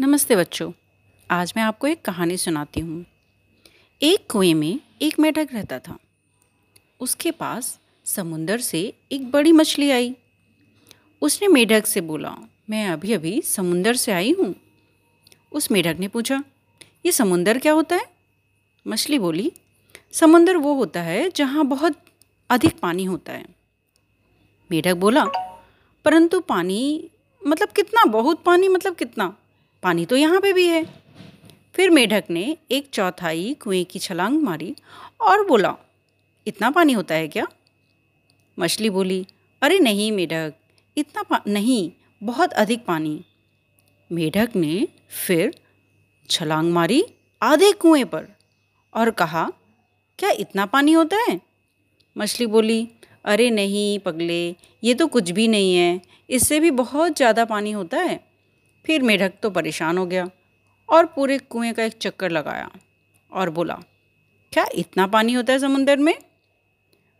नमस्ते बच्चों, आज मैं आपको एक कहानी सुनाती हूँ। एक कुएँ में एक मेढक रहता था। उसके पास समुंदर से एक बड़ी मछली आई। उसने मेढक से बोला, मैं अभी अभी समुंदर से आई हूँ। उस मेढक ने पूछा, ये समुंदर क्या होता है? मछली बोली, समुंदर वो होता है जहाँ बहुत अधिक पानी होता है। मेढक बोला, परंतु पानी मतलब कितना? बहुत पानी मतलब कितना? पानी तो यहाँ पे भी है। फिर मेढक ने एक चौथाई कुएँ की छलांग मारी और बोला, इतना पानी होता है क्या? मछली बोली, अरे नहीं मेढक, इतना नहीं, बहुत अधिक पानी। मेढक ने फिर छलांग मारी आधे कुएँ पर और कहा, क्या इतना पानी होता है? मछली बोली, अरे नहीं, पगले, ये तो कुछ भी नहीं है, इससे भी बहुत ज़्यादा पानी होता है। फिर मेढक तो परेशान हो गया और पूरे कुएँ का एक चक्कर लगाया और बोला, क्या इतना पानी होता है समुंदर में?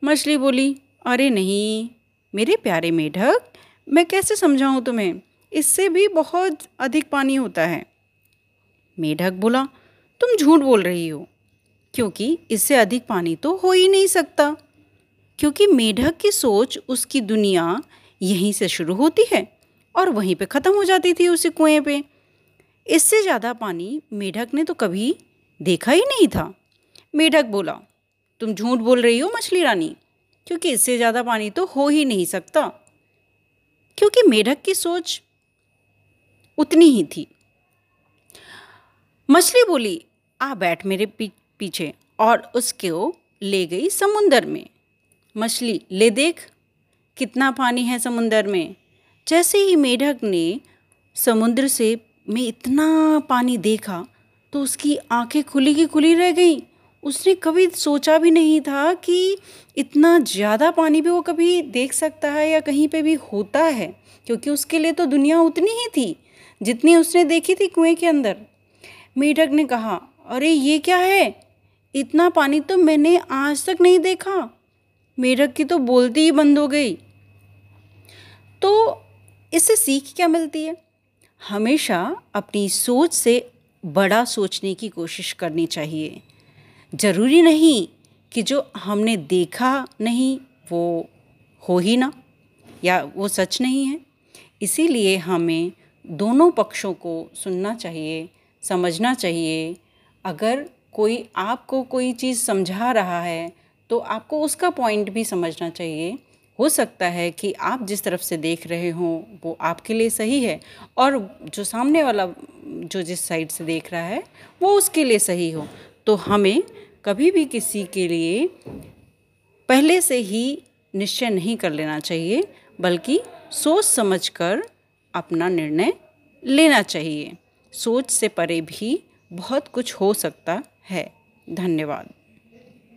मछली बोली, अरे नहीं, मेरे प्यारे मेढक, मैं कैसे समझाऊँ तुम्हें? इससे भी बहुत अधिक पानी होता है। मेढक बोला, तुम झूठ बोल रही हो, क्योंकि इससे अधिक पानी तो हो ही नहीं सकता। क्योंकि मेढक की सोच, उसकी दुनिया यहीं से शुरू होती है और वहीं पे ख़त्म हो जाती थी उसी कुएँ पे। इससे ज़्यादा पानी मेढक ने तो कभी देखा ही नहीं था। मेढक बोला, तुम झूठ बोल रही हो मछली रानी, क्योंकि इससे ज़्यादा पानी तो हो ही नहीं सकता। क्योंकि मेढक की सोच उतनी ही थी। मछली बोली, आ बैठ मेरे पीछे और उसके उसको ले गई समुंदर में। मछली, ले देख, कितना पानी है समुंदर में? जैसे ही मेढक ने समुद्र से में इतना पानी देखा तो उसकी आँखें खुली की खुली रह गई। उसने कभी सोचा भी नहीं था कि इतना ज़्यादा पानी भी वो कभी देख सकता है या कहीं पे भी होता है, क्योंकि उसके लिए तो दुनिया उतनी ही थी जितनी उसने देखी थी कुएँ के अंदर। मेढक ने कहा, अरे, ये क्या है? इतना पानी तो मैंने आज तक नहीं देखा। मेढक की तो बोलती ही बंद हो गई। तो इससे सीख क्या मिलती है? हमेशा अपनी सोच से बड़ा सोचने की कोशिश करनी चाहिए। ज़रूरी नहीं कि जो हमने देखा नहीं, वो हो ही ना, या वो सच नहीं है। इसीलिए हमें दोनों पक्षों को सुनना चाहिए, समझना चाहिए। अगर कोई आपको कोई चीज़ समझा रहा है तो आपको उसका पॉइंट भी समझना चाहिए। हो सकता है कि आप जिस तरफ़ से देख रहे हों, वो आपके लिए सही है और जो सामने वाला, जो जिस साइड से देख रहा है, वो उसके लिए सही हो। तो हमें कभी भी किसी के लिए पहले से ही निश्चय नहीं कर लेना चाहिए, बल्कि सोच समझकर अपना निर्णय लेना चाहिए। सोच से परे भी बहुत कुछ हो सकता है। धन्यवाद।